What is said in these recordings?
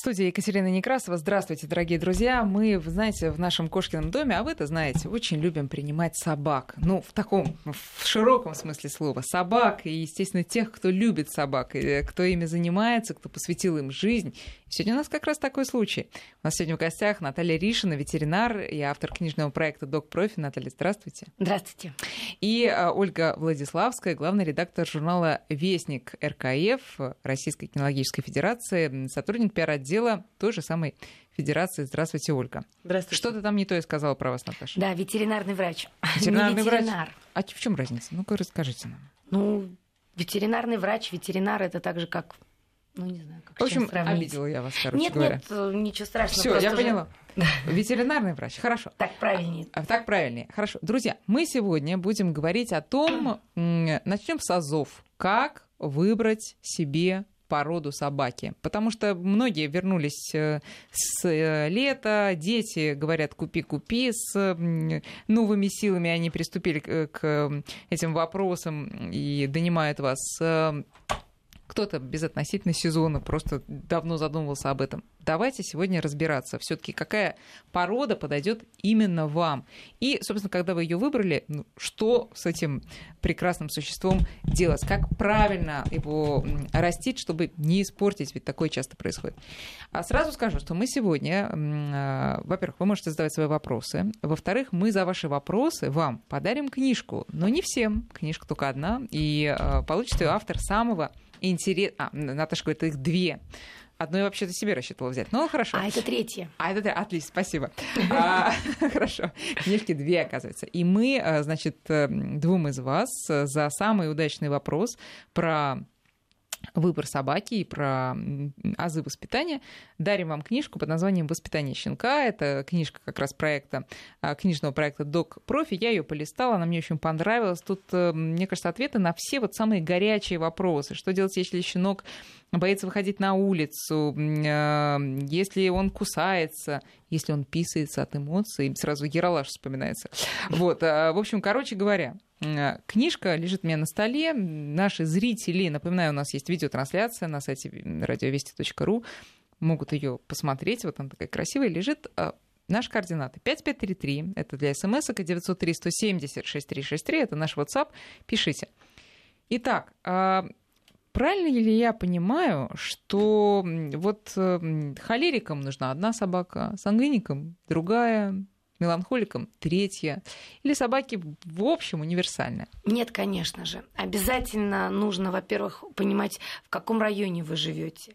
студии Екатерина Некрасова. Здравствуйте, дорогие друзья. Мы, вы знаете, в нашем Кошкином доме, а вы-то знаете, очень любим принимать собак. Ну, в таком, в широком смысле слова. Собак и, естественно, тех, кто любит собак, и кто ими занимается, кто посвятил им жизнь. Сегодня у нас как раз такой случай. У нас сегодня в гостях Наталья Ришина, ветеринар и автор книжного проекта «Док Профи». Наталья, здравствуйте. Здравствуйте. И а, Ольга Владиславская, главный редактор журнала «Вестник РКФ» Российской кинологической федерации, сотрудник пиар-отдела той же самой Федерации. Здравствуйте, Ольга. Здравствуйте. Что-то там не то я сказала про вас, Наташа. Да, ветеринарный врач. Ветеринарный врач. ветеринар. А в чем разница? Ну-ка, расскажите нам. Ну, ветеринарный врач, ветеринар это так же, как, ну, не знаю, как В общем, сравнить. обидела я вас, короче Нет, говоря. нет, ничего страшного. Все, я уже поняла. Ветеринарный врач. Хорошо. Так правильнее. А, Так правильнее. Хорошо. Друзья, мы сегодня будем говорить о том, начнем с азов. Как выбрать себе породу собаки. Потому что многие вернулись э, с э, лета, дети говорят «купи-купи», с новыми силами они приступили к к этим вопросам и донимают вас. Кто-то безотносительно сезона просто давно задумывался об этом. Давайте сегодня разбираться, все-таки какая порода подойдет именно вам. И, собственно, когда вы ее выбрали, ну, что с этим прекрасным существом делать, как правильно его растить, чтобы не испортить, ведь такое часто происходит. А сразу скажу, что мы сегодня, а, во-первых, вы можете задавать свои вопросы, во-вторых, мы за ваши вопросы вам подарим книжку, но не всем, книжка только одна, и а, получит ее автор самого интересного... А, Наташа говорит, их две. Одну я вообще-то себе рассчитывала взять. Ну, хорошо. А это третье. А это да, отлично, спасибо. А, Хорошо. Книжки две, оказывается. И мы, а, значит, э, двум из вас э, за самый удачный вопрос про выбор собаки и про азы воспитания дарим вам книжку под названием «Воспитание щенка». Это книжка как раз проекта, а, книжного проекта «Док Профи». Я ее полистала, она мне очень понравилась. Тут, э, мне кажется, ответы на все вот самые горячие вопросы. Что делать, если щенок боится выходить на улицу, э, если он кусается, если он писается от эмоций, сразу Ералаш вспоминается. Вот, э, в общем, короче говоря, книжка лежит у меня на столе. Наши зрители, напоминаю, у нас есть видеотрансляция на сайте радиовести.ру, могут ее посмотреть. Вот она такая красивая лежит. Э, Наши координаты 5533, это для смс, и 903 170 6363, это наш WhatsApp, пишите. Итак, а, правильно ли я понимаю, что вот м, холерикам нужна одна собака, сангвиникам другая, меланхоликам третья, или собаки в общем универсальные? Нет, конечно же. Обязательно нужно, во-первых, понимать, в каком районе вы живете.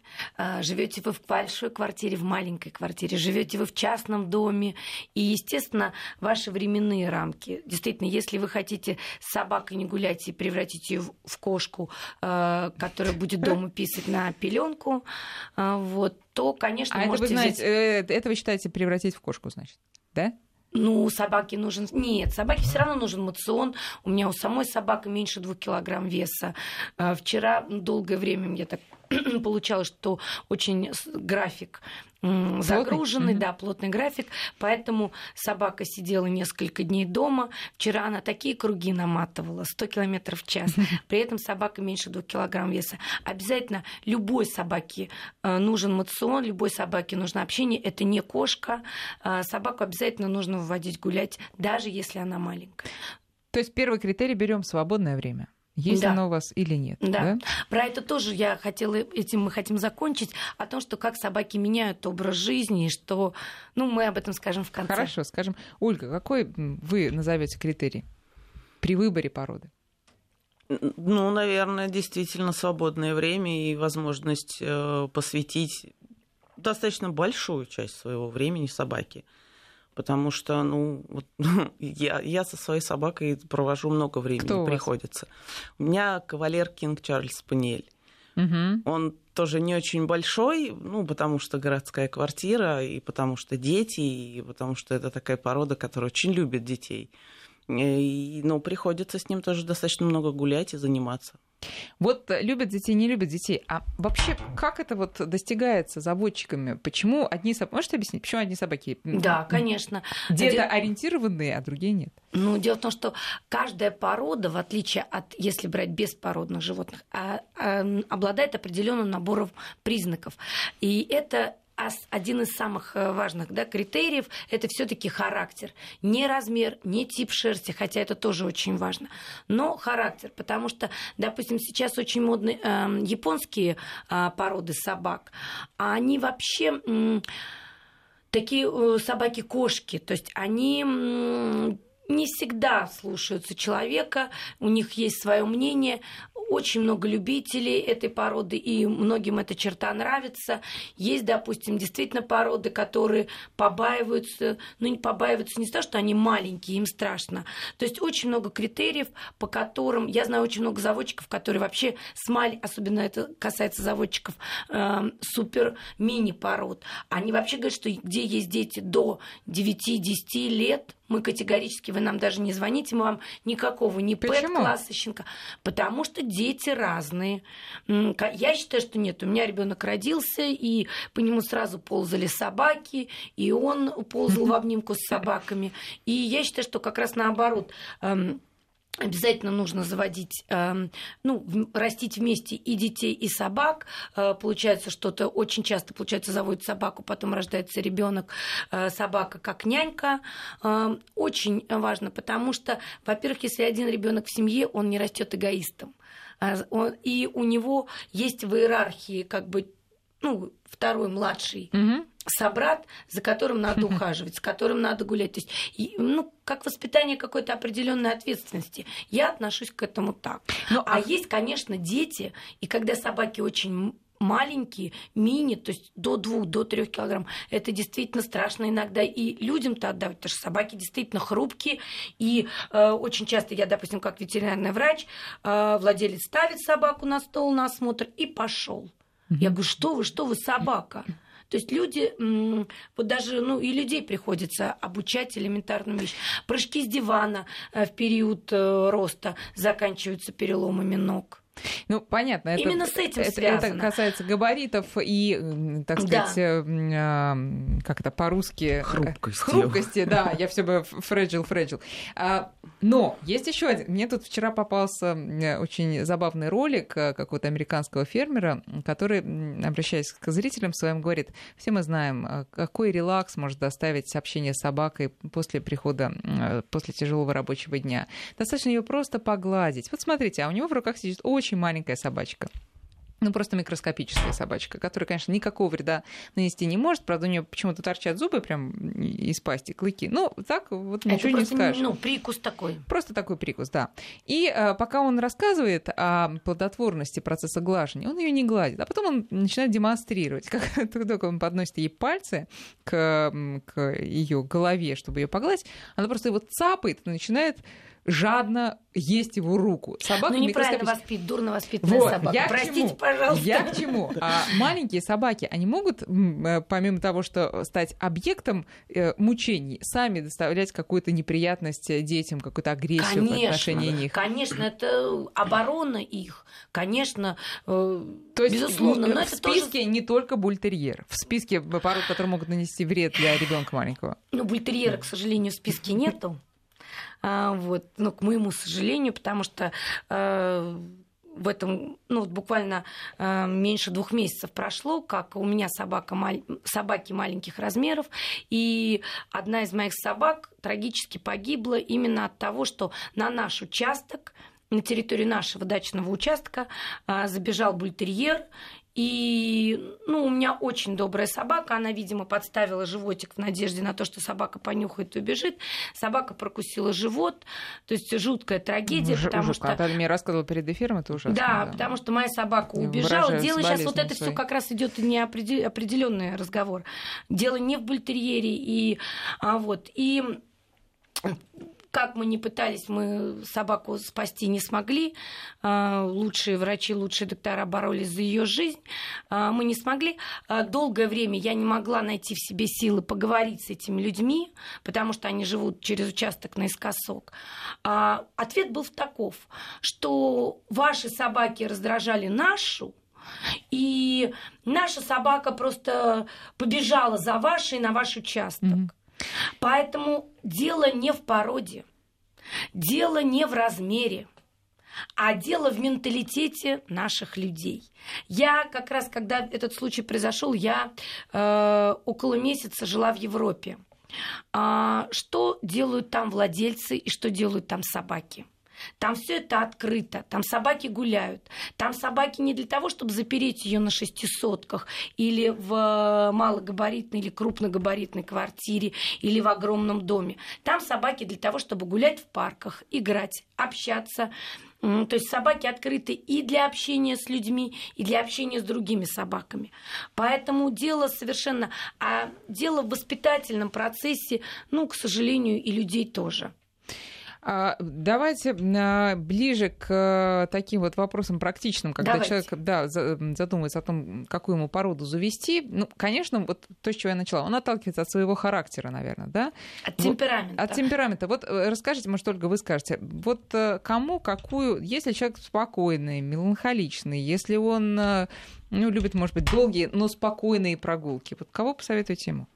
Живете вы в большой квартире, в маленькой квартире, живете вы в частном доме. И, естественно, ваши временные рамки. Действительно, если вы хотите с собакой не гулять и превратить ее в кошку, э, которая будет дома писать на пеленку, вот, то, конечно, А это вы можете знаете, взять... э, это вы считаете превратить в кошку, значит, да? Ну, собаке нужен... Нет, собаке все равно нужен мацион. У меня у самой собака меньше двух килограмм веса. А, Вчера долгое время мне так получалось, что очень график загруженный, Мгм. да, плотный график, поэтому собака сидела несколько дней дома. Вчера она такие круги наматывала, 100 километров в час. При этом собака меньше двух килограмм веса. Обязательно любой собаке э, нужен мацион, любой собаке нужно общение. Это не кошка. А, Собаку обязательно нужно выводить гулять, даже если она маленькая. То есть первый критерий берем свободное время. Есть Да. оно у вас или нет? Да. Про это тоже я хотела, этим мы хотим закончить, о том, что как собаки меняют образ жизни, и что, ну, мы об этом скажем в конце. Хорошо, скажем, Ольга, какой вы назовете критерий при выборе породы? Ну, наверное, действительно свободное время и возможность э, посвятить достаточно большую часть своего времени собаке. Потому что, ну, вот, я, я со своей собакой провожу много времени, Кто у приходится. У меня кавалер Кинг Чарльз Спаниель. Мгм. Он тоже не очень большой, ну, потому что городская квартира, и потому что дети, и потому что это такая порода, которая очень любит детей. И, ну, приходится с ним тоже достаточно много гулять и заниматься. Вот любят детей, не любят детей. А вообще, как это вот достигается заводчиками? Почему одни собаки... Можете объяснить, почему одни собаки Да, конечно. где-то Де- ориентированные, а другие нет? Ну, дело в том, что каждая порода, в отличие от, если брать беспородных животных, а- а, обладает определенным набором признаков. И это один из самых э, важных да, критериев – это все таки характер. Не размер, не тип шерсти, хотя это тоже очень важно, но характер. Потому что, допустим, сейчас очень модны э, японские э, породы собак, а они вообще... Э, такие собаки-кошки, то есть они не всегда слушаются человека, у них есть свое мнение, очень много любителей этой породы, и многим эта черта нравится. Есть, допустим, действительно породы, которые побаиваются, ну не побаиваются не того, что они маленькие, им страшно. То есть очень много критериев, по которым, я знаю очень много заводчиков, которые вообще с маль, особенно это касается заводчиков э, супер мини пород, они вообще говорят, что где есть дети до 9-10 лет, мы категорически, вы нам даже не звоните, мы вам никакого не пэт-класса щенка, потому что дети разные. Я считаю, что нет, у меня ребенок родился, и по нему сразу ползали собаки, и он ползал в обнимку с собаками. И я считаю, что как раз наоборот, эм, Обязательно нужно заводить, эм, ну, растить вместе и детей, и собак. Э, получается что-то очень часто, получается, заводит собаку, потом рождается ребенок, э, собака как нянька. Эм, очень важно, потому что, во-первых, если один ребенок в семье, он не растет эгоистом. Э, и у него есть в иерархии как бы ну, второй младший угу. собрат, за которым надо ухаживать, с которым надо гулять. То есть, ну, как воспитание какой-то определенной ответственности. Я отношусь к этому так. Ну, а, а есть, конечно, дети, и когда собаки очень маленькие, мини, то есть до двух, до трех килограмм, это действительно страшно иногда и людям-то отдавать, потому что собаки действительно хрупкие, и э, очень часто я, допустим, как ветеринарный врач, э, владелец ставит собаку на стол на осмотр и пошел. Я говорю, что вы, что вы, собака? То есть люди, вот даже, ну, и людей приходится обучать элементарным вещам. Прыжки с дивана э, в период э, роста заканчиваются переломами ног. Ну, понятно. Это, Именно с этим это, связано. Это касается габаритов и, так сказать, да. э, как это по-русски? Хрупкости. Хрупкости, да. Я все бы фреджил, фреджил. А, но есть еще один. Мне тут вчера попался очень забавный ролик э, какого-то американского фермера, который, обращаясь к зрителям своим, говорит, все мы знаем, э, какой релакс может доставить общение с собакой после прихода, э, после тяжелого рабочего дня. Достаточно ее просто погладить. Вот смотрите, а у него в руках сидит очень очень маленькая собачка. Ну, просто микроскопическая собачка, которая, конечно, никакого вреда нанести не может. Правда, у нее почему-то торчат зубы прям из пасти, клыки. Ну, так вот ничего Это не скажешь. Ну, прикус такой. Просто такой прикус, да. И а, пока он рассказывает о плодотворности процесса глажения, он ее не гладит. А потом он начинает демонстрировать. Как только он подносит ей пальцы к, к ее голове, чтобы ее погладить, она просто его цапает и начинает жадно есть его руку. Собака ну, неправильно микроскопич... воспит, дурно воспитанная вот, собака. Я Простите, чему? пожалуйста. Я к чему? А маленькие собаки, они могут, э, помимо того, что стать объектом э, мучений, сами доставлять какую-то неприятность детям, какую-то агрессию конечно, в отношении них? Конечно, это оборона их. Конечно, э, То есть, безусловно. Но в это списке тоже... не только бультерьер. В списке пород, которые могут нанести вред для ребенка маленького. Ну, бультерьера, к сожалению, в списке нету. А, вот, ну, к моему сожалению, потому что э, в этом, ну, вот буквально э, меньше двух месяцев прошло, как у меня собака, маль... собаки маленьких размеров, и одна из моих собак трагически погибла именно от того, что на наш участок на территории нашего дачного участка а, забежал бультерьер и ну, у меня очень добрая собака. Она, видимо, подставила животик в надежде на то, что собака понюхает и убежит. Собака прокусила живот. То есть жуткая трагедия. Ж, потому жутко. что... Ты мне рассказывала перед эфиром, это ужасно. Да, да. потому что моя собака убежала. Дело сейчас вот это все как раз идет не определенный разговор. Дело не в бультерьере. И, а, вот, и как мы не пытались, мы собаку спасти не смогли. А, лучшие врачи, лучшие доктора боролись за ее жизнь. А, мы не смогли. А, долгое время я не могла найти в себе силы поговорить с этими людьми, потому что они живут через участок наискосок. Ответ был таков, что ваши собаки раздражали нашу, и наша собака просто побежала за вашей на ваш участок. Mm-hmm. Поэтому дело не в породе, дело не в размере, а дело в менталитете наших людей. Я как раз, когда этот случай произошел, я э, около месяца жила в Европе. А, что делают там владельцы и что делают там собаки? Там все это открыто, там собаки гуляют. Там собаки не для того, чтобы запереть ее на шестисотках или в малогабаритной или крупногабаритной квартире или в огромном доме. Там собаки для того, чтобы гулять в парках, играть, общаться. То есть собаки открыты и для общения с людьми, и для общения с другими собаками. Поэтому дело совершенно... А дело в воспитательном процессе, ну, к сожалению, и людей тоже. А, давайте а, ближе к э, таким вот вопросам практичным, когда Давайте. человек да, задумывается о том, какую ему породу завести. Ну, конечно, вот то, с чего я начала, он отталкивается от своего характера, наверное, да? От темперамента. от темперамента. Вот э, расскажите, может, только вы скажете, вот э, кому какую, если человек спокойный, меланхоличный, если он ну, любит, может быть, долгие, но спокойные прогулки, вот кого посоветуете ему?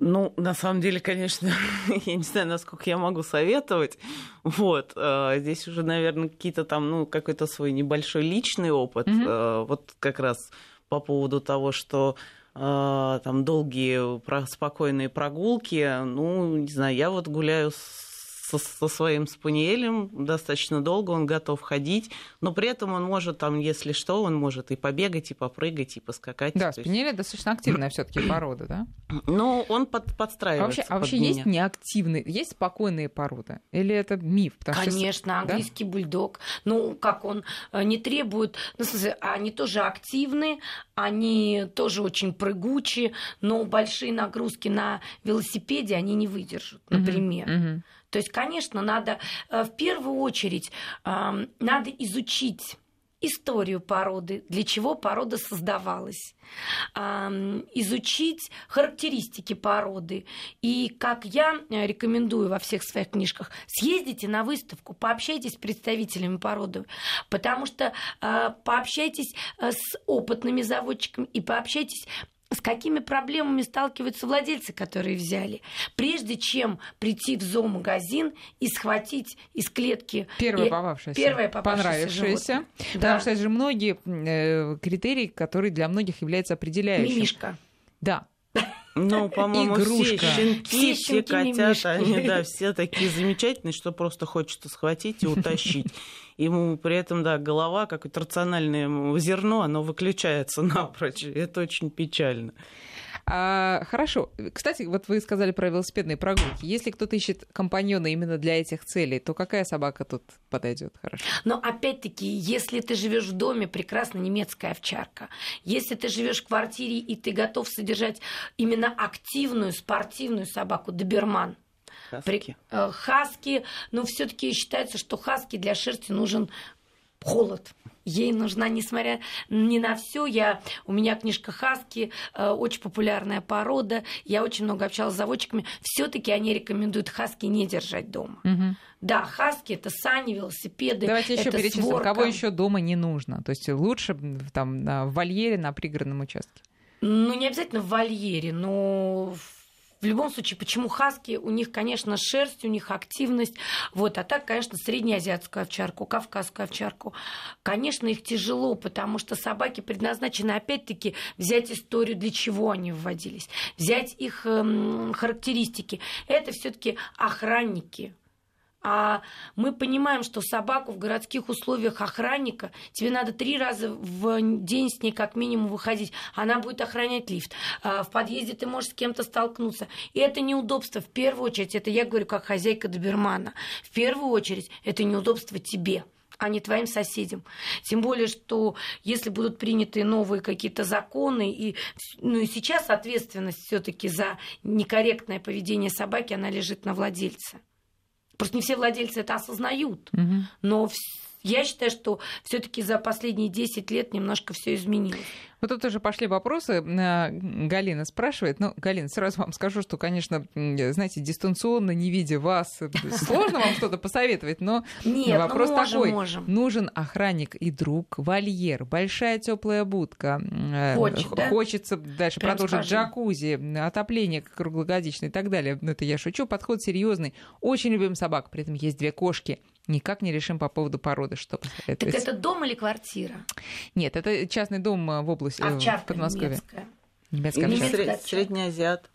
Ну, на самом деле, конечно, я не знаю, насколько я могу советовать. Вот, э, здесь уже, наверное, какие-то там, ну, какой-то свой небольшой личный опыт. Mm-hmm. Вот как раз по поводу того, что э, там долгие спокойные прогулки. Ну, не знаю, я вот гуляю с со, со своим спаниелем достаточно долго, он готов ходить, но при этом он может там, если что, он может и побегать, и попрыгать, и поскакать. Да, спаниель достаточно активная все таки порода, да? Ну, он под, подстраивается. А вообще, а вообще есть неактивные, есть спокойные породы? Или это миф? Потому Конечно, что... английский да? бульдог. Ну, как он э, не требует, ну, смысле, они тоже активны, они тоже очень прыгучие, но большие нагрузки на велосипеде они не выдержат, например. Uh-huh, uh-huh. То есть, конечно, надо э, в первую очередь надо изучить историю породы, для чего порода создавалась, изучить характеристики породы. И, как я э, рекомендую во всех своих книжках, съездите на выставку, пообщайтесь с представителями породы, потому что э, пообщайтесь с опытными заводчиками и пообщайтесь с какими проблемами сталкиваются владельцы, которые взяли, прежде чем прийти в зоомагазин и схватить из клетки первое и... попавшееся, первое попавшееся понравившееся, да. потому что это же многие э, критерии, которые для многих являются определяющими. Мимишка. Да, ну, по-моему, все щенки, все, все котята, они, да, все такие замечательные, что просто хочется схватить и утащить. Ему при этом, да, голова, какое-то рациональное зерно, оно выключается напрочь. Это очень печально. А, хорошо. Кстати, вот вы сказали про велосипедные прогулки. Если кто-то ищет компаньона именно для этих целей, то какая собака тут подойдет хорошо? Но опять-таки, если ты живешь в доме, прекрасно немецкая овчарка. Если ты живешь в квартире и ты готов содержать именно активную спортивную собаку, доберман. Хаски. При, э, хаски, но все-таки считается, что хаски для шерсти нужен холод. Ей нужна, несмотря ни на все, я, у меня книжка Хаски, э, очень популярная порода, я очень много общалась с заводчиками, все-таки они рекомендуют Хаски не держать дома. Угу. Да, Хаски это сани, велосипеды. Давайте еще перечислим, сворка. кого еще дома не нужно. То есть лучше там в вольере на пригородном участке. Ну, не обязательно в вольере, но в любом случае, почему хаски? У них, конечно, шерсть, у них активность. Вот. А так, конечно, среднеазиатскую овчарку, кавказскую овчарку. Конечно, их тяжело, потому что собаки предназначены, опять-таки, взять историю, для чего они вводились, взять их эм, характеристики. Это все таки охранники, а мы понимаем, что собаку в городских условиях охранника, тебе надо три раза в день с ней как минимум выходить. Она будет охранять лифт. А в подъезде ты можешь с кем-то столкнуться. И это неудобство. В первую очередь, это я говорю как хозяйка добермана. В первую очередь, это неудобство тебе а не твоим соседям. Тем более, что если будут приняты новые какие-то законы, и, ну, и сейчас ответственность все-таки за некорректное поведение собаки, она лежит на владельце. Просто не все владельцы это осознают. Угу. Но я считаю, что все-таки за последние 10 лет немножко все изменилось. Вот тут уже пошли вопросы. Э, Галина спрашивает. Ну, Галина, сразу вам скажу, что, конечно, знаете, дистанционно, не видя вас, э, сложно вам что-то посоветовать, но Нет, ну, вопрос ну, можем, такой. Можем. Нужен охранник и друг, вольер, большая теплая будка. Э, Хочет, да? Хочется дальше Прям продолжить скажи. джакузи, отопление круглогодичное и так далее. Ну, это я шучу. Подход серьезный. Очень любим собак. При этом есть две кошки никак не решим по поводу породы, что Так это дом или квартира? Нет, это частный дом в области Овчарка в Подмосковье. немецкая. Немецкая. Немецкая сред- средний азиат.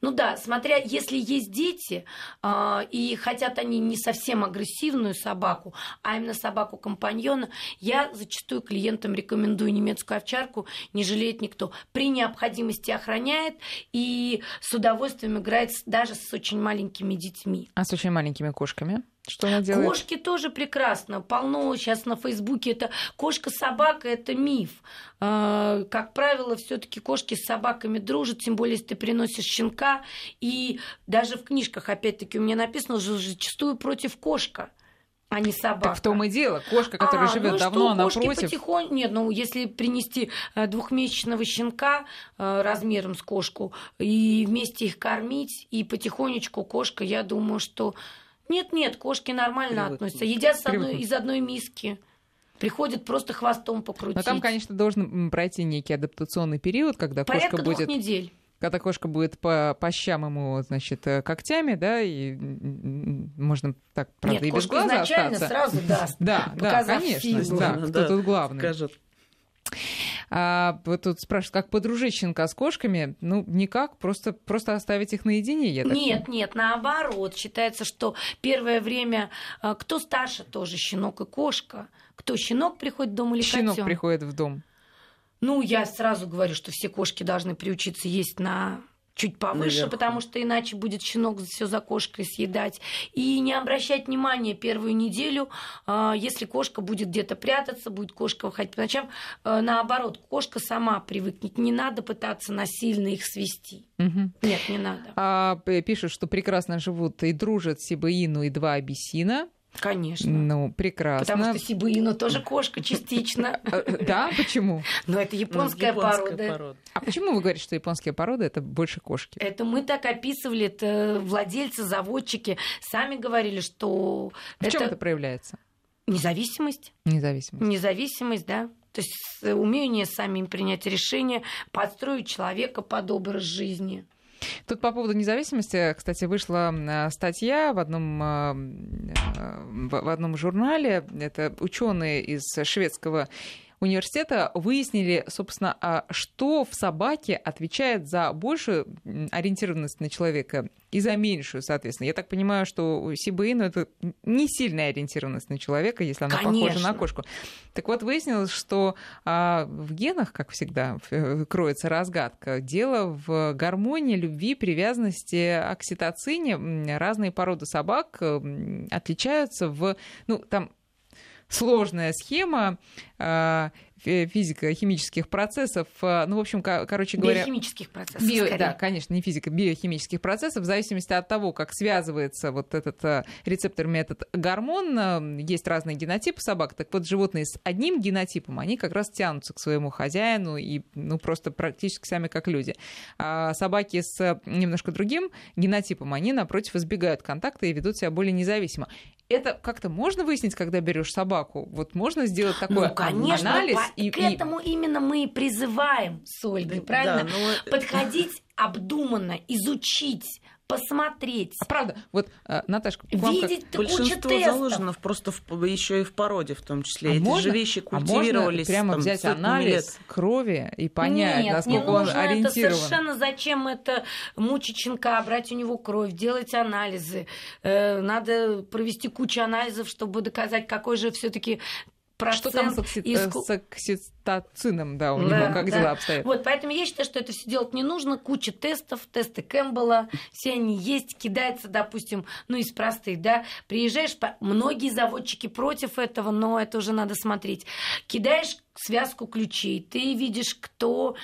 Ну да, смотря, если есть дети, а, и хотят они не совсем агрессивную собаку, а именно собаку-компаньона, я зачастую клиентам рекомендую немецкую овчарку, не жалеет никто. При необходимости охраняет и с удовольствием играет даже с очень маленькими детьми. А с очень маленькими кошками? Что она делает? Кошки тоже прекрасно. Полно сейчас на Фейсбуке это кошка-собака это миф. А, Как правило, все-таки кошки с собаками дружат, тем более, если ты приносишь щенка. И даже в книжках, опять-таки, у меня написано, что зачастую против кошка, а не собака. Так в том и дело. Кошка, которая А, живет ну давно, что, она кошки против. потихоньку... Нет, ну если принести э, двухмесячного щенка э, размером с кошку и вместе их кормить, и потихонечку кошка, я думаю, что... Нет-нет, кошки нормально Привыкнут. относятся. Едят с одной- из одной миски. Приходят просто хвостом покрутить. Но там, конечно, должен пройти некий адаптационный период, когда Порядка кошка двух будет недель. когда кошка будет по, по щам ему, значит, э, когтями, да, и можно так, правда, Нет, и без глаза изначально остаться. сразу даст. Да, да, конечно, силу. да, Да, кто да, тут главный. Скажет. А, вот тут спрашивают, как подружить щенка с кошками? Ну, никак, просто, просто оставить их наедине, я так Нет, нет, наоборот. Считается, что первое время э, кто старше тоже, щенок и кошка. Кто щенок приходит в дом или Щенок котёнок? приходит в дом. Ну, я сразу говорю, что все кошки должны приучиться есть на чуть повыше, Наверху. потому что иначе будет щенок все за кошкой съедать. И не обращать внимания первую неделю, а, если кошка будет где-то прятаться, будет кошка выходить по ночам. а, Наоборот, кошка сама привыкнет. Не надо пытаться насильно их свести. Мгм. Нет, не надо. А, пишут, что прекрасно живут и дружат Сибаину и два абиссина. Конечно. Ну, прекрасно. Потому что Сибуина тоже кошка частично. Э, Да, почему? Но это японская порода. А почему вы говорите, что японские породы это больше кошки? Это мы так описывали, это владельцы, заводчики сами говорили, что В чем это проявляется? независимость. Независимость. Независимость, да. То есть э, умение самим принять решение, подстроить человека под образ жизни. Тут по поводу независимости, кстати, вышла э, статья в одном, э, э, в одном журнале. Это ученые из шведского университета выяснили, собственно, а что в собаке отвечает за большую ориентированность на человека и за меньшую, соответственно. Я так понимаю, что Сибаину это не сильная ориентированность на человека, если она похожа Конечно. на кошку. Так вот, выяснилось, что а, в генах, как всегда, в- кроется разгадка. Дело в гармонии, любви, привязанности, окситоцине. Разные породы собак отличаются в... Ну, там сложная схема фи- физико-химических процессов. А, Ну, в общем, ко- короче говоря... Биохимических процессов. Био- скорее. да, конечно, не физика, биохимических процессов, в зависимости от того, как связывается вот этот а, рецепторами этот гормон, есть разные генотипы собак. Так вот, животные с одним генотипом, они как раз тянутся к своему хозяину и, ну, просто практически сами как люди. А собаки с немножко другим генотипом, они, напротив, избегают контакта и ведут себя более независимо. Это как-то можно выяснить, когда берешь собаку? Вот можно сделать такой ну, конечно, анализ по- и, к и- этому именно мы и призываем с Ольгой, правильно? Да, ну, э, Подходить обдуманно, изучить, посмотреть, А правда, вот, э, Наташка, вам как- видеть кучу Большинство тестов. заложено в- просто в, еще и в породе в том числе. А Эти можно- же вещи а можно культивировались прямо там, взять анализ лет. крови и понять, Нет, насколько не он нужно это ориентирован. совершенно зачем это мучить щенка, брать у него кровь, делать анализы. Э, надо провести кучу анализов, чтобы доказать, какой же все-таки Что там процент с, окси- из э, с окситоцином, да, у него, Да, как да. дела обстоят? Вот, поэтому я считаю, что это все делать не нужно. Куча тестов, тесты Кэмпбелла, все они есть, кидается, допустим, ну, из простых, да. Приезжаешь, по- многие заводчики против этого, но это уже надо смотреть. Кидаешь связку ключей, ты видишь, кто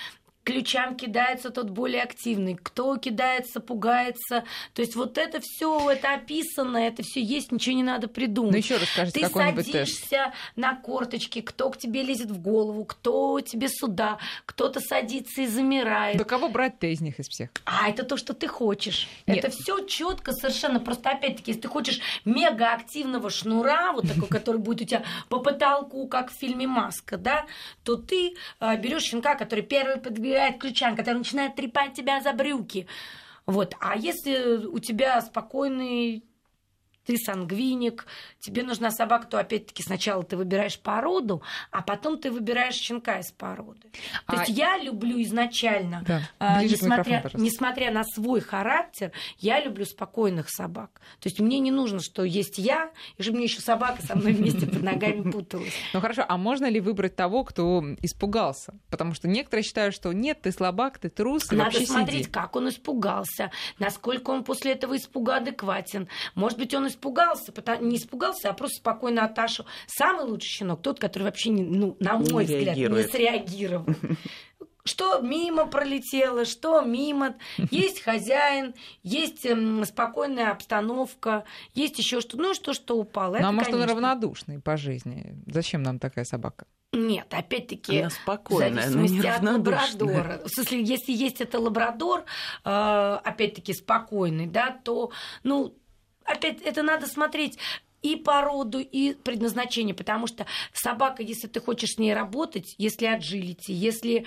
ключам кидается, тот более активный, кто кидается, пугается. То есть вот это все, это описано, это все есть, ничего не надо придумать. Ну, еще расскажите Ты какой-нибудь тест. садишься на корточки, кто к тебе лезет в голову, кто тебе сюда, кто-то садится и замирает. Да кого брать-то из них, из всех? А это то, что ты хочешь. Нет. Это все четко совершенно. Просто опять-таки, если ты хочешь мега активного шнура, вот такой, который будет у тебя по потолку, как в фильме Маска, да, то ты а, берешь щенка, который первый подбегает к ключам, который начинает трепать тебя за брюки. Вот. А если у тебя спокойный ты сангвиник, тебе нужна собака, то опять-таки сначала ты выбираешь породу, а потом ты выбираешь щенка из породы. То а... есть я люблю изначально, да. а, несмотря, несмотря на свой характер, я люблю спокойных собак. То есть мне не нужно, что есть я, и чтобы мне еще собака со мной вместе под ногами путалась. Ну хорошо, а можно ли выбрать того, кто испугался? Потому что некоторые считают, что нет, ты слабак, ты трус, Надо смотреть, как он испугался, насколько он после этого испуга адекватен. Может быть, он испугался, не испугался, а просто спокойно отошел. Самый лучший щенок тот, который вообще, не, ну, на мой не взгляд, реагирует. не среагировал. Что мимо пролетело, что мимо. Есть хозяин, есть эм, спокойная обстановка, есть еще что ну что, что упало. Ну, а может, конечно... он равнодушный по жизни? Зачем нам такая собака? Нет, опять-таки, она спокойная, в зависимости от лабрадора. В смысле, если есть это лабрадор, э, опять-таки спокойный, да, то, ну, опять это надо смотреть и породу, и предназначение, потому что собака, если ты хочешь с ней работать, если аджилити, если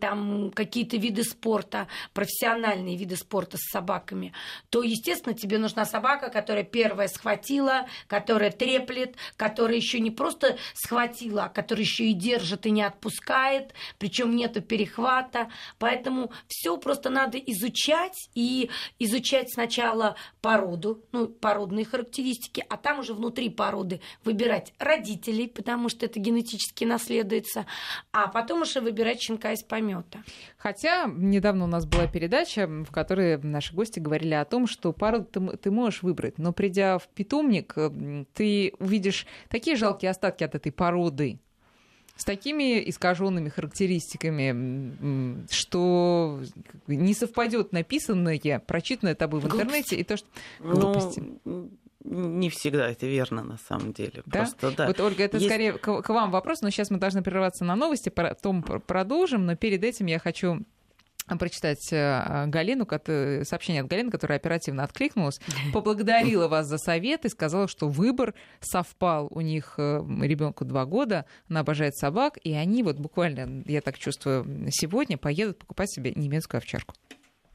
там какие-то виды спорта, профессиональные виды спорта с собаками, то, естественно, тебе нужна собака, которая первая схватила, которая треплет, которая еще не просто схватила, а которая еще и держит и не отпускает, причем нету перехвата. Поэтому все просто надо изучать и изучать сначала породу, ну, породные характеристики, а там уже уже внутри породы выбирать родителей, потому что это генетически наследуется, а потом уже выбирать щенка из помета. Хотя недавно у нас была передача, в которой наши гости говорили о том, что породу ты, ты можешь выбрать, но придя в питомник, ты увидишь такие жалкие остатки от этой породы, с такими искаженными характеристиками, что не совпадет написанное, прочитанное тобой в интернете, и то, что ну, глупости. Не всегда это верно, на самом деле. Да? Просто, да. Вот, Ольга, это Есть... скорее к, к вам вопрос, но сейчас мы должны прерваться на новости, потом продолжим, но перед этим я хочу прочитать э, Галину, сообщение от Галины, которая оперативно откликнулась, поблагодарила вас за совет и сказала, что выбор совпал. У них э, ребенку два года, она обожает собак, и они вот буквально, я так чувствую, сегодня поедут покупать себе немецкую овчарку.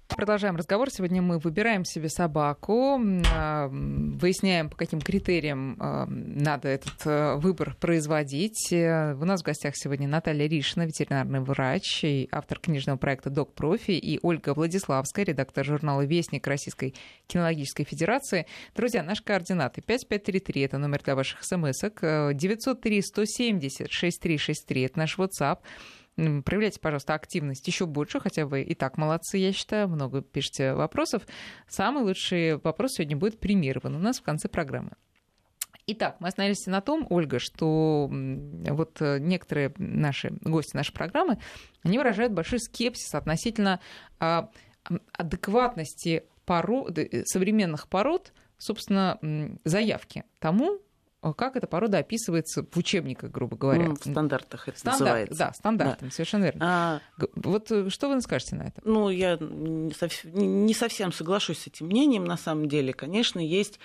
Продолжаем разговор. Сегодня мы выбираем себе собаку, выясняем, по каким критериям надо этот э, выбор производить. Э, у нас в гостях сегодня Наталья Ришина, ветеринарный врач и автор книжного проекта «Док Профи», и Ольга Владиславская, редактор журнала «Вестник Российской кинологической федерации». Друзья, наши координаты 5533, это номер для ваших смс-ок, 903 170 6363, это наш WhatsApp, Проявляйте, пожалуйста, активность еще больше, хотя вы и так молодцы, я считаю, много пишите вопросов. Самый лучший вопрос сегодня будет премирован у нас в конце программы. Итак, мы остановились на том, Ольга, что вот э, некоторые наши гости нашей программы, они выражают большой скепсис относительно а, адекватности пород, э, современных пород, собственно, заявки тому, как эта порода описывается в учебниках, грубо говоря. Ну, в стандартах это Стандарт, называется. Да, стандартами, да. совершенно верно. А... Вот э, что вы скажете на это? Ну, я не совсем соглашусь с этим мнением, на самом деле. Конечно, есть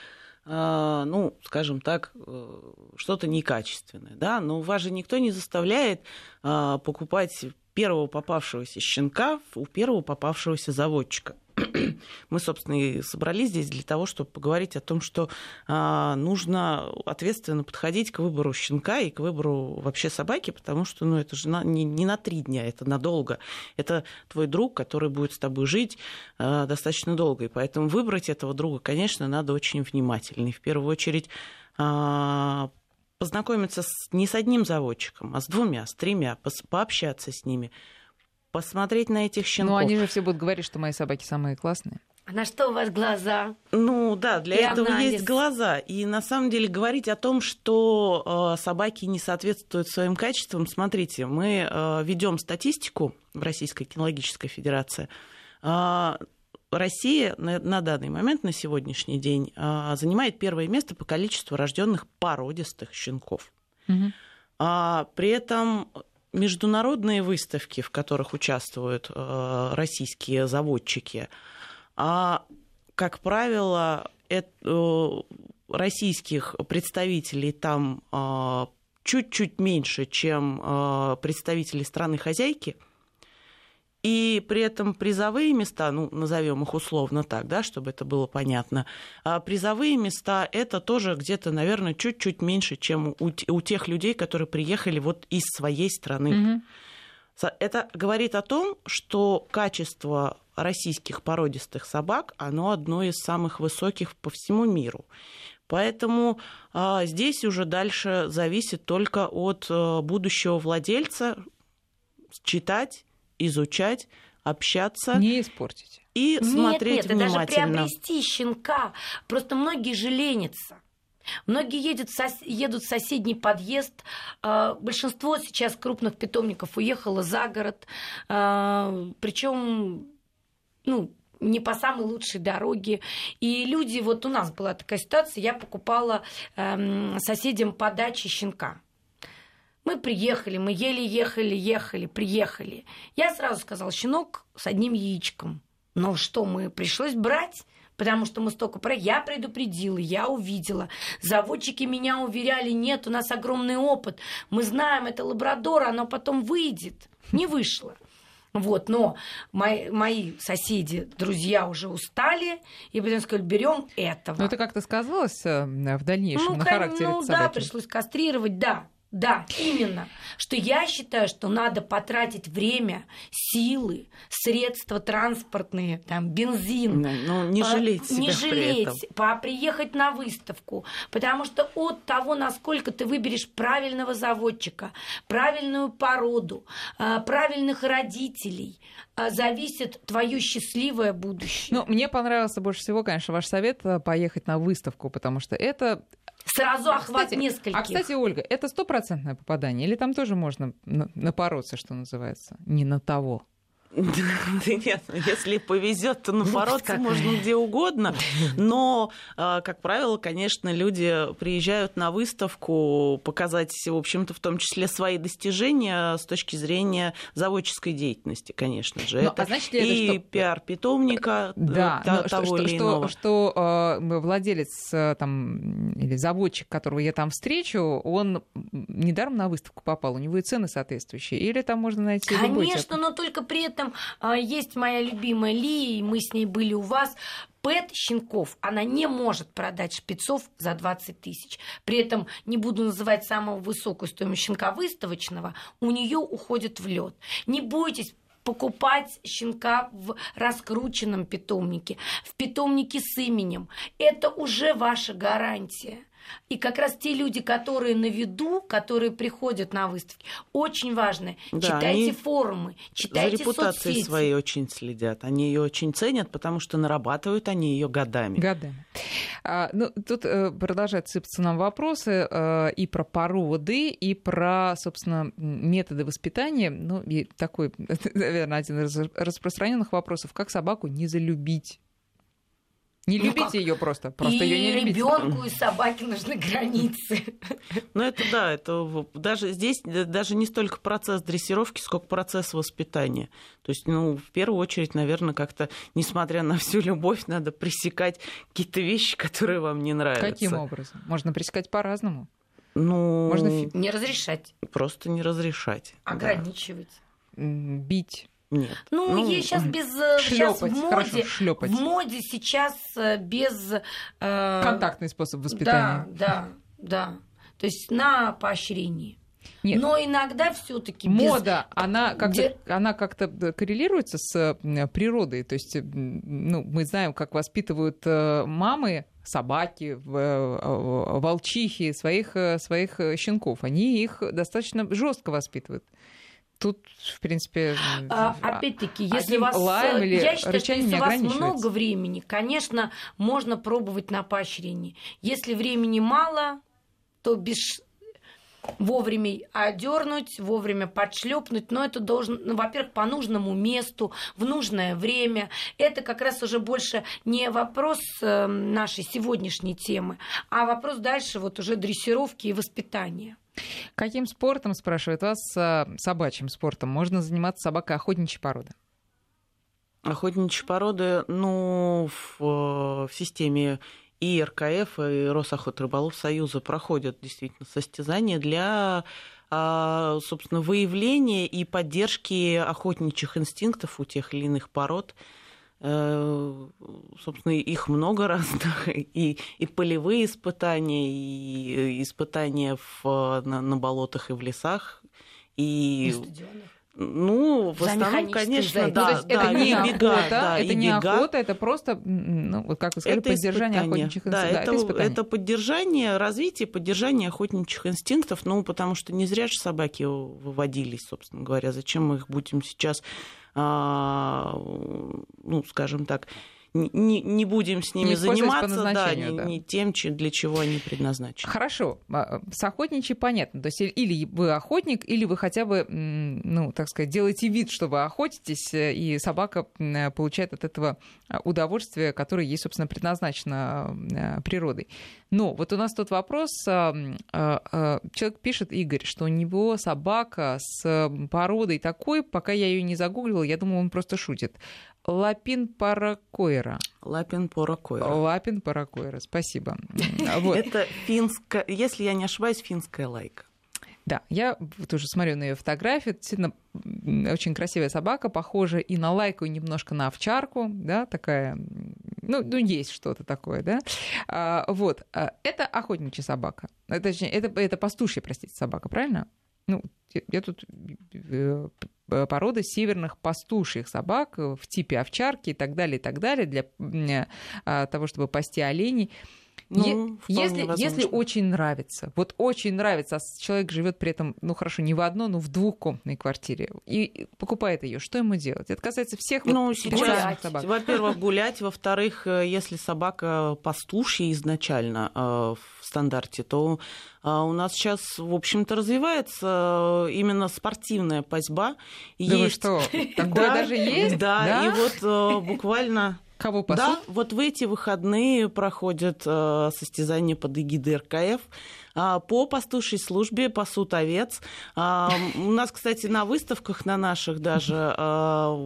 а, ну, скажем так, э, что-то некачественное, да, но вас же никто не заставляет а, покупать первого попавшегося щенка у первого попавшегося заводчика. Мы, собственно, и собрались здесь для того, чтобы поговорить о том, что а, нужно ответственно подходить к выбору щенка и к выбору вообще собаки, потому что ну, это же на, не, не на три дня, это надолго. Это твой друг, который будет с тобой жить а, достаточно долго. И поэтому выбрать этого друга, конечно, надо очень внимательно. И в первую очередь а, познакомиться с, не с одним заводчиком, а с двумя, с тремя, пообщаться с ними, посмотреть на этих щенков. Ну, они же все будут говорить, что мои собаки самые классные. А на что у вас глаза? Ну да, для и этого анализ. есть глаза. И на самом деле говорить о том, что э, собаки не соответствуют своим качествам, смотрите, мы э, ведем статистику в Российской кинологической федерации. Э, Россия на, на данный момент, на сегодняшний день, а, занимает первое место по количеству рожденных породистых щенков. Угу. А, при этом международные выставки, в которых участвуют а, российские заводчики, а, как правило, это, российских представителей там чуть-чуть меньше, чем представителей страны-хозяйки – и при этом призовые места, ну, назовем их условно так, да, чтобы это было понятно, а призовые места это тоже где-то, наверное, чуть-чуть меньше, чем у, у тех людей, которые приехали вот из своей страны. Mm-hmm. Это говорит о том, что качество российских породистых собак, оно одно из самых высоких по всему миру. Поэтому а, здесь уже дальше зависит только от а, будущего владельца читать, изучать, общаться. Не испортить. И нет, смотреть нет, внимательно. даже приобрести щенка. Просто многие же ленятся. Многие едут, едут в соседний подъезд. А, большинство сейчас крупных питомников уехало за город. А, Причем, ну, не по самой лучшей дороге. И люди, вот у нас была такая ситуация, я покупала эм, соседям по даче щенка. Мы приехали, мы еле ехали, ехали, приехали. Я сразу сказала, щенок с одним яичком. Но что, мы пришлось брать? потому что мы столько про... Я предупредила, я увидела. Заводчики меня уверяли, нет, у нас огромный опыт. Мы знаем, это лабрадор, оно потом выйдет. Не вышло. Вот, но мои, мои соседи, друзья уже устали, и потом сказали, берем этого. Но это как-то сказалось э, в дальнейшем ну, на характере Ну да, пришлось кастрировать, да. Да, именно. Что я считаю, что надо потратить время, силы, средства транспортные, там, бензин. Ну, ну не жалеть себя Не жалеть. По, приехать на выставку. Потому что от того, насколько ты выберешь правильного заводчика, правильную породу, а, правильных родителей, а, зависит твое счастливое будущее. Ну, мне понравился больше всего, конечно, ваш совет поехать на выставку, потому что это Сразу охват кстати, нескольких. А, кстати, Ольга, это стопроцентное попадание? Или там тоже можно напороться, что называется, не на того? Нет, если повезет, то напороться ну, можно где угодно. Но, а, как правило, конечно, люди приезжают на выставку показать, в общем-то, в том числе свои достижения с точки зрения заводческой деятельности, конечно же. Но, ну, это а значит ли и это, что... пиар питомника да, та, того что, или что, иного. Что, что э, владелец э, там, или заводчик, которого я там встречу, он недаром на выставку попал, у него и цены соответствующие. Или там можно найти Конечно, но только при этом этом а, есть моя любимая Ли, и мы с ней были у вас. Пэт щенков, она не может продать шпицов за 20 тысяч. При этом, не буду называть самую высокую стоимость щенка выставочного, у нее уходит в лед. Не бойтесь покупать щенка в раскрученном питомнике, в питомнике с именем. Это уже ваша гарантия. И как раз те люди, которые на виду, которые приходят на выставки, очень важно. Да, читайте форумы, читайте за репутацией соцсети. своей очень следят. Они ее очень ценят, потому что нарабатывают они ее годами. Годами. А, ну, тут э, продолжают сыпаться нам вопросы э, и про породы, и про, собственно, методы воспитания. Ну, и такой, наверное, один из распространенных вопросов, как собаку не залюбить не ну любите ее просто, просто ее не любите. ребенку, и собаке нужны границы. Ну это да, это даже здесь даже не столько процесс дрессировки, сколько процесс воспитания. То есть, ну, в первую очередь, наверное, как-то, несмотря на всю любовь, надо пресекать какие-то вещи, которые вам не нравятся. Каким образом? Можно пресекать по-разному. Ну, Можно не разрешать. Просто не разрешать. Ограничивать. Да. Бить нет. Ну, ну есть сейчас без э, сейчас в моде, хорошо, в моде сейчас э, без э, контактный способ воспитания. Да, да, да. То есть на поощрении. Нет. Но иногда все-таки мода, без... она как-то, она как-то коррелируется с природой. То есть, ну, мы знаем, как воспитывают мамы собаки, волчихи своих своих щенков. Они их достаточно жестко воспитывают. Тут, в принципе, а, опять-таки, если вас, лаем или я считаю, что если у вас много времени, конечно, можно пробовать на поощрении. Если времени мало, то без вовремя одернуть, вовремя подшлепнуть, но это должен, ну, во-первых, по нужному месту, в нужное время. Это как раз уже больше не вопрос э, нашей сегодняшней темы, а вопрос дальше вот уже дрессировки и воспитания. Каким спортом, спрашивает вас, э, собачьим спортом, можно заниматься собакой охотничьей породы? Охотничьи породы, ну, в, э, в системе и РКФ, и Росохотрыболов Союза проходят действительно состязания для а, собственно, выявления и поддержки охотничьих инстинктов у тех или иных пород. Э, собственно, их много разных, и, и полевые испытания, и испытания в, на, на болотах и в лесах, и... И стадионах. Ну, в основном, конечно, да, Ну, то есть да, это не и охота, бега, да, это не бега. охота, это просто, ну, вот как вы сказали, Это поддержание испытание. охотничьих да, инстинктов. это, испытание. это поддержание, развитие, поддержание охотничьих инстинктов, ну, потому что не зря же собаки выводились, собственно говоря. Зачем мы их будем сейчас, а, ну, скажем так, не, не будем с ними Не заниматься, да, не, да. не тем, для чего они предназначены. Хорошо, а, с охотничьей понятно. То есть или вы охотник, или вы хотя бы, ну, так сказать, делаете вид, что вы охотитесь, э, и собака м, получает от этого а, удовольствие, которое ей, собственно, предназначено э, природой. Но вот у нас тут вопрос. а, а, Человек пишет, Игорь, что у него собака с породой такой, пока я ее не загуглила, я думала, он просто шутит. Лапин паракойра. Лапин поракойра. Лапин паракойра, спасибо. Вот. Это финская, если я не ошибаюсь, финская лайка. Да, я тоже смотрю на ее фотографию. Действительно, очень красивая собака, похожа и на лайку, и немножко на овчарку, да, такая, ну, ну есть что-то такое, да. А, вот, а, это охотничья собака. Это, точнее, это, это пастушья, простите, собака, правильно? Ну, я- тут э, п- порода северных пастушьих собак э, в типе овчарки и так далее, и так далее, для м, а, того, чтобы пасти оленей. Ну, Е- если, возможно. если очень нравится, вот очень нравится, а человек живет при этом, ну хорошо, не в одной, но в двухкомнатной квартире и покупает ее, что ему делать? Это касается всех вот Ну, специальных сейчас, собак. во-первых, гулять, во-вторых, э, если собака пастушья изначально э, в стандарте, то э, у нас сейчас, в общем-то, развивается именно спортивная пасьба. Да вы Есть- что, такое Да, даже есть? Да, и вот буквально... Кого Да, пасут? вот в эти выходные проходят э, состязания под эгидой РКФ. А, По пастушей службе пасут овец. А, У нас, кстати, на выставках на наших даже а,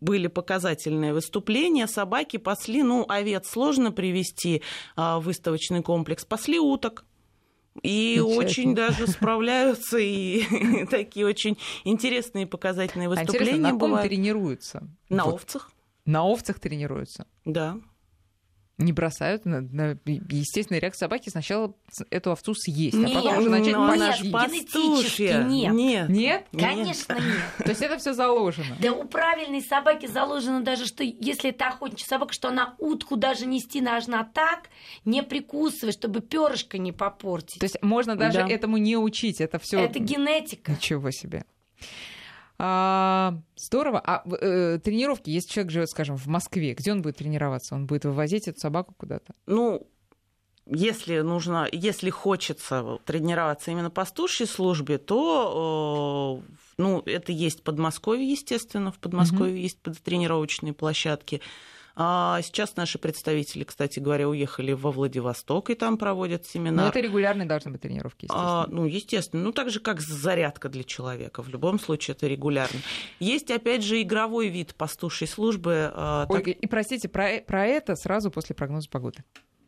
были показательные выступления. Собаки пасли, ну, овец сложно привести в выставочный комплекс, пасли уток. И очень даже справляются, и такие очень интересные показательные А выступления интересно, на ком бывают. тренируются? На Вот. овцах, На овцах тренируются. да. Не бросают. На, на- естественная реакция собаки сначала эту овцу съесть, а Нет, потом уже начать Ну, пасти. пастушья. Генетически нет. Нет. Нет? Конечно, нет. То есть это все заложено. Да у правильной собаки заложено даже, что если это охотничья собака, что она утку даже нести должна так, не прикусывая, чтобы перышко не попортить. То есть можно даже Да. этому не учить. Это все. Это генетика. Ничего себе. А, здорово. А э, тренировки, если человек живет, скажем, в Москве, где он будет тренироваться? Он будет вывозить эту собаку куда-то? Ну, если нужно, если хочется тренироваться именно по пастушьей службе, то э, ну, это есть в Подмосковье, естественно. В Подмосковье есть тренировочные площадки. А сейчас наши представители, кстати говоря, уехали во Владивосток и там проводят Но семинар. это регулярные должны быть тренировки, естественно. А, ну, естественно. Ну, так же, как зарядка для человека. В любом случае, это регулярно. Есть, опять же, игровой вид пастушей службы. а, Ой, так- и простите, про, про это сразу после прогноза погоды.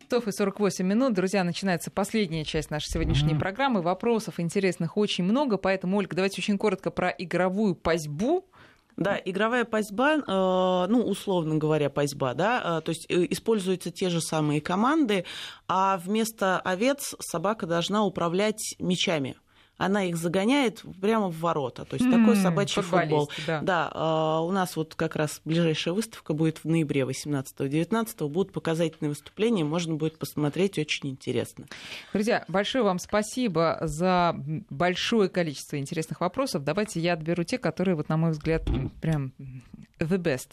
Часов и 48 минут. Друзья, начинается последняя часть нашей сегодняшней программы. Вопросов интересных очень много, поэтому, Ольга, давайте очень коротко про игровую пасьбу. Да, игровая пасьба, э, ну, условно говоря, пасьба, да, э, то есть э, используются те же самые команды, а вместо овец собака должна управлять мячами. Она их загоняет прямо в ворота. То есть такой М, собачий футбол. да. Да, э, у нас вот как раз ближайшая выставка будет в ноябре 18-19. Будут показательные выступления, можно будет посмотреть, очень интересно. Друзья, большое вам спасибо за большое количество интересных вопросов. Давайте я отберу те, которые, вот, на мой взгляд, прям the best.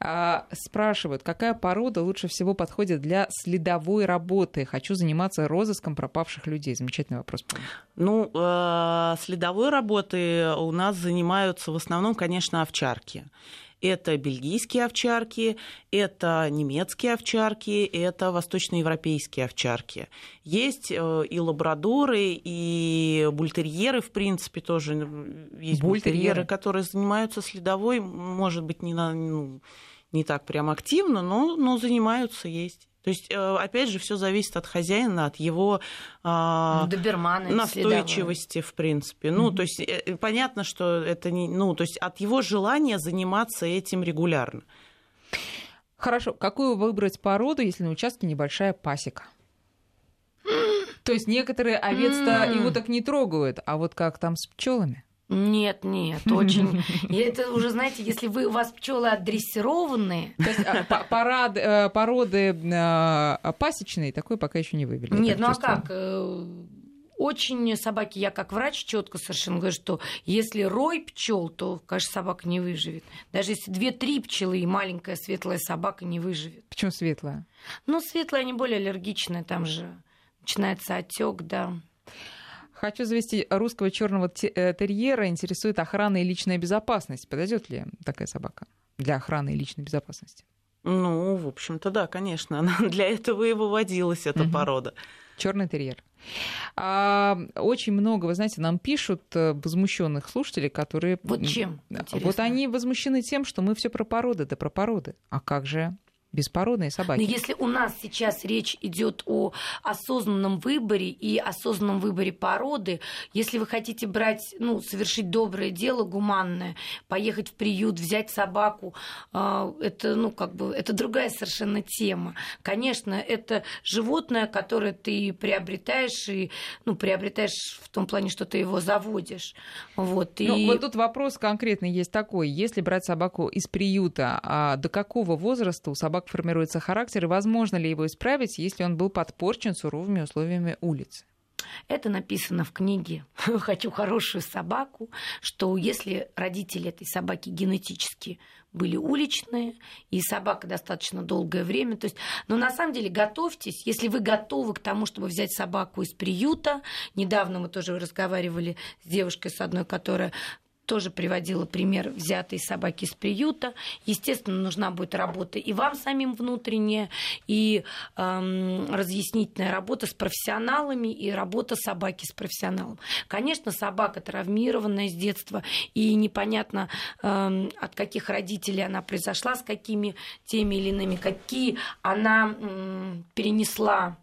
А, спрашивают, какая порода лучше всего подходит для следовой работы? Хочу заниматься розыском пропавших людей. Замечательный вопрос. Ну, э, следовой работой у нас занимаются в основном, конечно, овчарки. Это бельгийские овчарки, это немецкие овчарки, это восточноевропейские овчарки. Есть э, и лабрадоры, и бультерьеры, в принципе, тоже есть Бультерьеры? бультерьеры, которые занимаются следовой, может быть, не, на, ну, не так прям активно, но, но занимаются, есть То есть, э, опять же, все зависит от хозяина, от его а, Доберманы, настойчивости, в принципе. Ну, то есть, э, понятно, что это не... Ну, то есть, от его желания заниматься этим регулярно. Хорошо. Какую выбрать породу, если на участке небольшая пасека? То есть некоторые овец-то и уток не трогают, а вот как там с пчелами? Нет, нет, очень. И это уже, знаете, если вы у вас пчелы отдрессированные. То есть а, парад, э, породы э, пасечные такой пока еще не вывели. Нет, ну а как? Э, очень собаки, я как врач четко совершенно говорю, что если рой пчел, то, конечно, собака не выживет. Даже если две-три пчелы и маленькая светлая собака не выживет. Почему светлая? Ну, светлая, они более аллергичная, там же начинается отек, да. Хочу завести русского черного э, терьера. Интересует охрана и личная безопасность. Подойдет ли такая собака для охраны и личной безопасности? Ну, в общем-то, да, конечно. Она для этого и выводилась, эта угу. порода. Черный терьер. А, очень много, вы знаете, нам пишут э, возмущенных слушателей, которые... Вот чем? Интересно. Вот они возмущены тем, что мы все про породы, да про породы. А как же беспородные собаки. Но если у нас сейчас речь идет о осознанном выборе и осознанном выборе породы, если вы хотите брать, ну, совершить доброе дело, гуманное, поехать в приют, взять собаку, а, это, ну, как бы, это другая совершенно тема. Конечно, это животное, которое ты приобретаешь и, ну, приобретаешь в том плане, что ты его заводишь. Вот, и... ну, вот тут вопрос конкретный есть такой. Если брать собаку из приюта, а до какого возраста у собак формируется характер и возможно ли его исправить, если он был подпорчен суровыми условиями улицы? Это написано в книге «Хочу хорошую собаку», что если родители этой собаки генетически были уличные, и собака достаточно долгое время. То есть, но на самом деле готовьтесь, если вы готовы к тому, чтобы взять собаку из приюта. Недавно мы тоже разговаривали с девушкой с одной, которая тоже приводила пример взятой собаки из приюта. Естественно, нужна будет работа и вам самим внутренняя, и эм, разъяснительная работа с профессионалами, и работа собаки с профессионалом. Конечно, собака травмированная с детства, и непонятно, эм, от каких родителей она произошла, с какими теми или иными, какие она эм, перенесла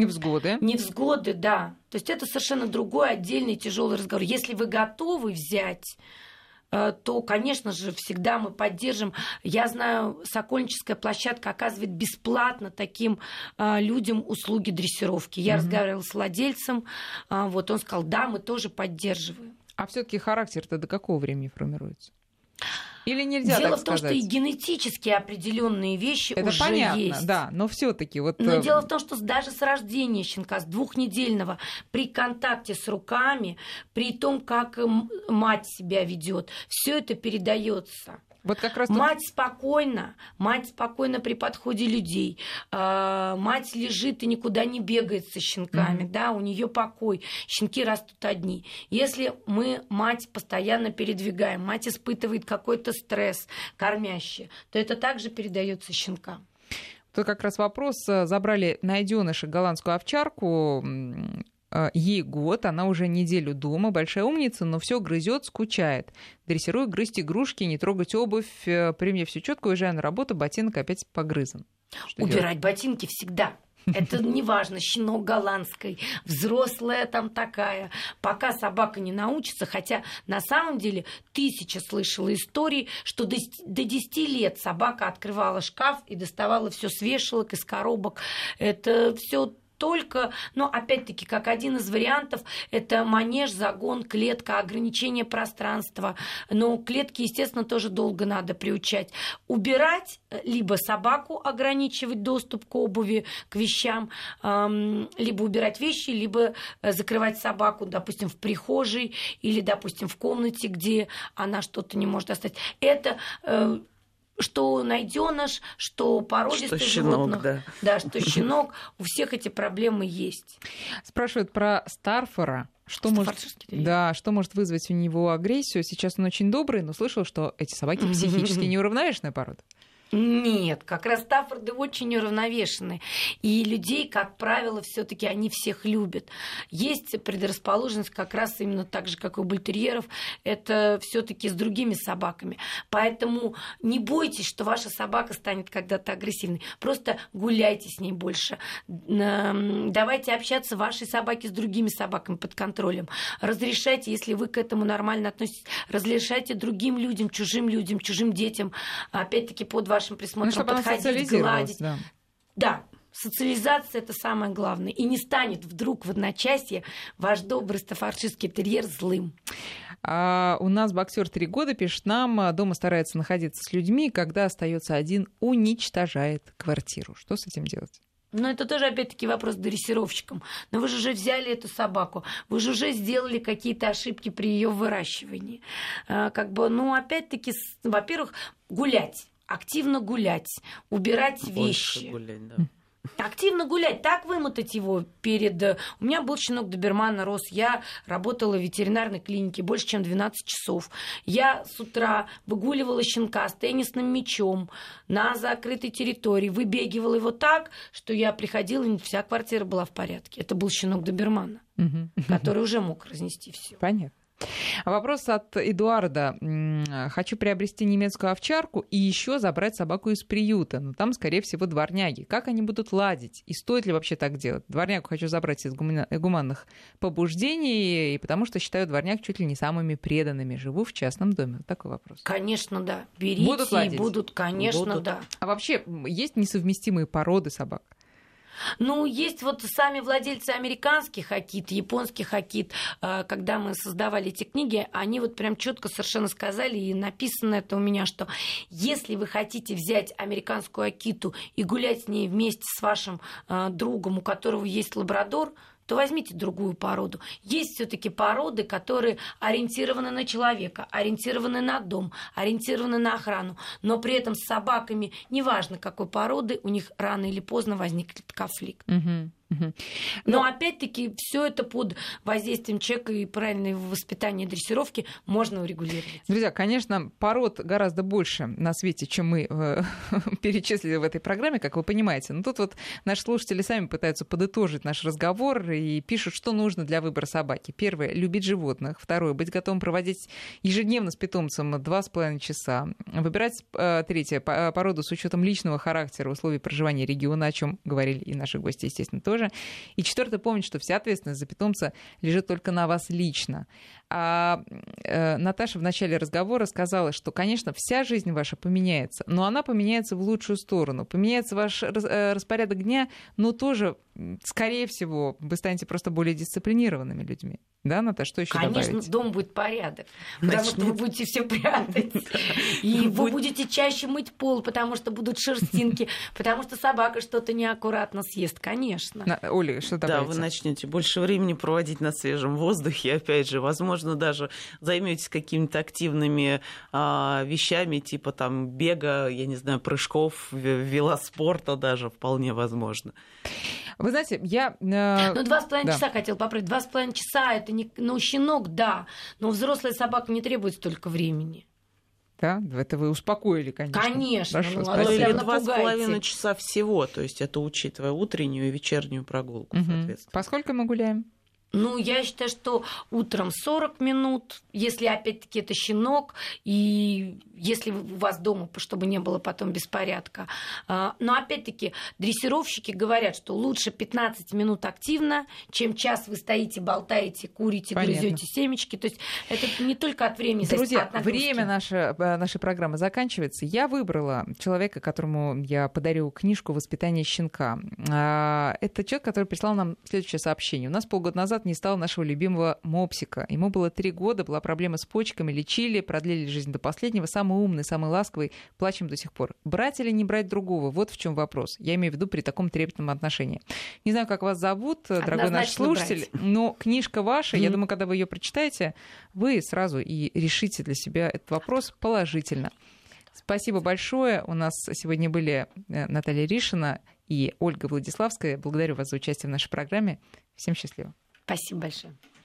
Невзгоды. Невзгоды, да. То есть это совершенно другой отдельный тяжелый разговор. Если вы готовы взять э, то, конечно же, всегда мы поддержим. Я знаю, Сокольническая площадка оказывает бесплатно таким э, людям услуги дрессировки. Я mm-hmm. разговаривала с владельцем, э, вот он сказал, да, мы тоже поддерживаем. А все-таки характер-то до какого времени формируется? Или нельзя Дело так в том, сказать? что и генетически определенные вещи Это уже понятно, есть. да, но все-таки вот. Но э, дело в том, что даже с рождения щенка, с двухнедельного, при контакте с руками, при том, как мать себя ведет, все это передается. Вот как раз тут... Мать спокойно, мать спокойно при подходе людей. А, мать лежит и никуда не бегает со щенками, mm-hmm. да, у нее покой. Щенки растут одни. Если мы мать постоянно передвигаем, мать испытывает какой-то стресс кормящий, то это также передается щенкам. Тут как раз вопрос. Забрали найденыша голландскую овчарку ей год, она уже неделю дома, большая умница, но все грызет, скучает. Дрессирую грызть игрушки, не трогать обувь. Э, при мне все четко, уезжаю на работу, ботинок опять погрызан. Что Убирать делать? ботинки всегда. Это не важно, щенок голландской, взрослая там такая. Пока собака не научится, хотя на самом деле тысяча слышала истории, что до, до 10 лет собака открывала шкаф и доставала все с вешалок, из коробок. Это все только, но опять-таки, как один из вариантов, это манеж, загон, клетка, ограничение пространства. Но клетки, естественно, тоже долго надо приучать. Убирать, э, либо собаку ограничивать доступ к обуви, к вещам, либо убирать вещи, либо э, закрывать собаку, допустим, в прихожей или, допустим, в комнате, где она что-то не может достать. Это э, что найденыш, что породистый что щенок, животных. Да. да, что щенок. У всех эти проблемы есть. Спрашивают про Старфора. Что может, да, что может вызвать у него агрессию? Сейчас он очень добрый, но слышал, что эти собаки психически неуравновешенная порода. Нет, как раз Стаффорды очень уравновешены. И людей, как правило, все таки они всех любят. Есть предрасположенность как раз именно так же, как у бультерьеров, это все таки с другими собаками. Поэтому не бойтесь, что ваша собака станет когда-то агрессивной. Просто гуляйте с ней больше. Давайте общаться вашей собаке с другими собаками под контролем. Разрешайте, если вы к этому нормально относитесь, разрешайте другим людям, чужим людям, чужим детям, опять-таки под ваш вашим присмотром ну, подходить, гладить. Да. да, социализация это самое главное. И не станет вдруг в одночасье ваш добрый стафаршистский терьер злым. А у нас боксер три года пишет нам, а, дома старается находиться с людьми, когда остается один, уничтожает квартиру. Что с этим делать? Но это тоже, опять-таки, вопрос дрессировщикам. Но вы же уже взяли эту собаку, вы же уже сделали какие-то ошибки при ее выращивании. А, как бы, ну, опять-таки, во-первых, гулять активно гулять, убирать Больше вещи. Гулять, да. Активно гулять, так вымотать его перед... Э, у меня был щенок добермана, рос. Я работала в ветеринарной клинике больше, чем 12 часов. Я с утра выгуливала щенка с теннисным мячом на закрытой территории, выбегивала его так, что я приходила, и вся квартира была в порядке. Это был щенок добермана, который уже мог разнести все. Понятно. Вопрос от Эдуарда. Хочу приобрести немецкую овчарку и еще забрать собаку из приюта. Но там, скорее всего, дворняги. Как они будут ладить? И стоит ли вообще так делать? Дворнягу хочу забрать из гуманных побуждений, и потому что считаю дворняг чуть ли не самыми преданными. Живу в частном доме. Вот такой вопрос. Конечно, да. Берите будут ладить? и будут, конечно, будут. да. А вообще, есть несовместимые породы собак? Ну, есть вот сами владельцы американских акит, японских акит, э, когда мы создавали эти книги, они вот прям четко совершенно сказали, и написано это у меня, что если вы хотите взять американскую акиту и гулять с ней вместе с вашим э, другом, у которого есть лабрадор, то возьмите другую породу. Есть все-таки породы, которые ориентированы на человека, ориентированы на дом, ориентированы на охрану, но при этом с собаками, неважно какой породы, у них рано или поздно возникнет конфликт. Угу. Но, Но опять-таки все это под воздействием человека и правильной воспитания и дрессировки можно урегулировать. Друзья, конечно, пород гораздо больше на свете, чем мы э, перечислили в этой программе, как вы понимаете. Но тут вот наши слушатели сами пытаются подытожить наш разговор и пишут, что нужно для выбора собаки. Первое — любить животных. Второе — быть готовым проводить ежедневно с питомцем два с половиной часа. Выбирать, э, третье, породу с учетом личного характера, условий проживания региона, о чем говорили и наши гости, естественно, тоже тоже. И четвертое, помнить, что вся ответственность за питомца лежит только на вас лично. А э, Наташа в начале разговора сказала, что, конечно, вся жизнь ваша поменяется, но она поменяется в лучшую сторону. Поменяется ваш э, распорядок дня, но тоже, скорее всего, вы станете просто более дисциплинированными людьми. Да, Наташа, что еще Конечно, добавить? дом будет порядок, потому что вы будете все прятать. И вы будете чаще мыть пол, потому что будут шерстинки, потому что собака что-то неаккуратно съест, конечно. Оля, что добавить? Да, вы начнете больше времени проводить на свежем воздухе, опять же, возможно, даже займетесь какими-то активными а, вещами, типа там бега, я не знаю, прыжков, велоспорта даже вполне возможно. Вы знаете, я... Э... Ну, два с половиной да. часа хотел поправить. Два с половиной часа это не... Ну, щенок, да, но взрослая собака не требует столько времени. Да, это вы успокоили, конечно. Конечно. Хорошо, ну, ну или два с половиной часа всего, то есть это учитывая утреннюю и вечернюю прогулку, угу. соответственно. Поскольку мы гуляем? Ну, я считаю, что утром 40 минут, если опять-таки это щенок, и если у вас дома, чтобы не было потом беспорядка. А, но опять-таки дрессировщики говорят, что лучше 15 минут активно, чем час вы стоите, болтаете, курите, грызете семечки. То есть это не только от времени Друзья, от время наше, э, нашей программы заканчивается. Я выбрала человека, которому я подарю книжку «Воспитание щенка». А, это человек, который прислал нам следующее сообщение. У нас полгода назад назад не стало нашего любимого мопсика. Ему было три года, была проблема с почками, лечили, продлили жизнь до последнего. Самый умный, самый ласковый, плачем до сих пор. Брать или не брать другого? Вот в чем вопрос. Я имею в виду при таком трепетном отношении. Не знаю, как вас зовут, Однозначно дорогой наш слушатель, брать. но книжка ваша, mm-hmm. я думаю, когда вы ее прочитаете, вы сразу и решите для себя этот вопрос положительно. Спасибо большое. У нас сегодня были э, Наталья Ришина и Ольга Владиславская. Благодарю вас за участие в нашей программе. Всем счастливо. Спасибо большое.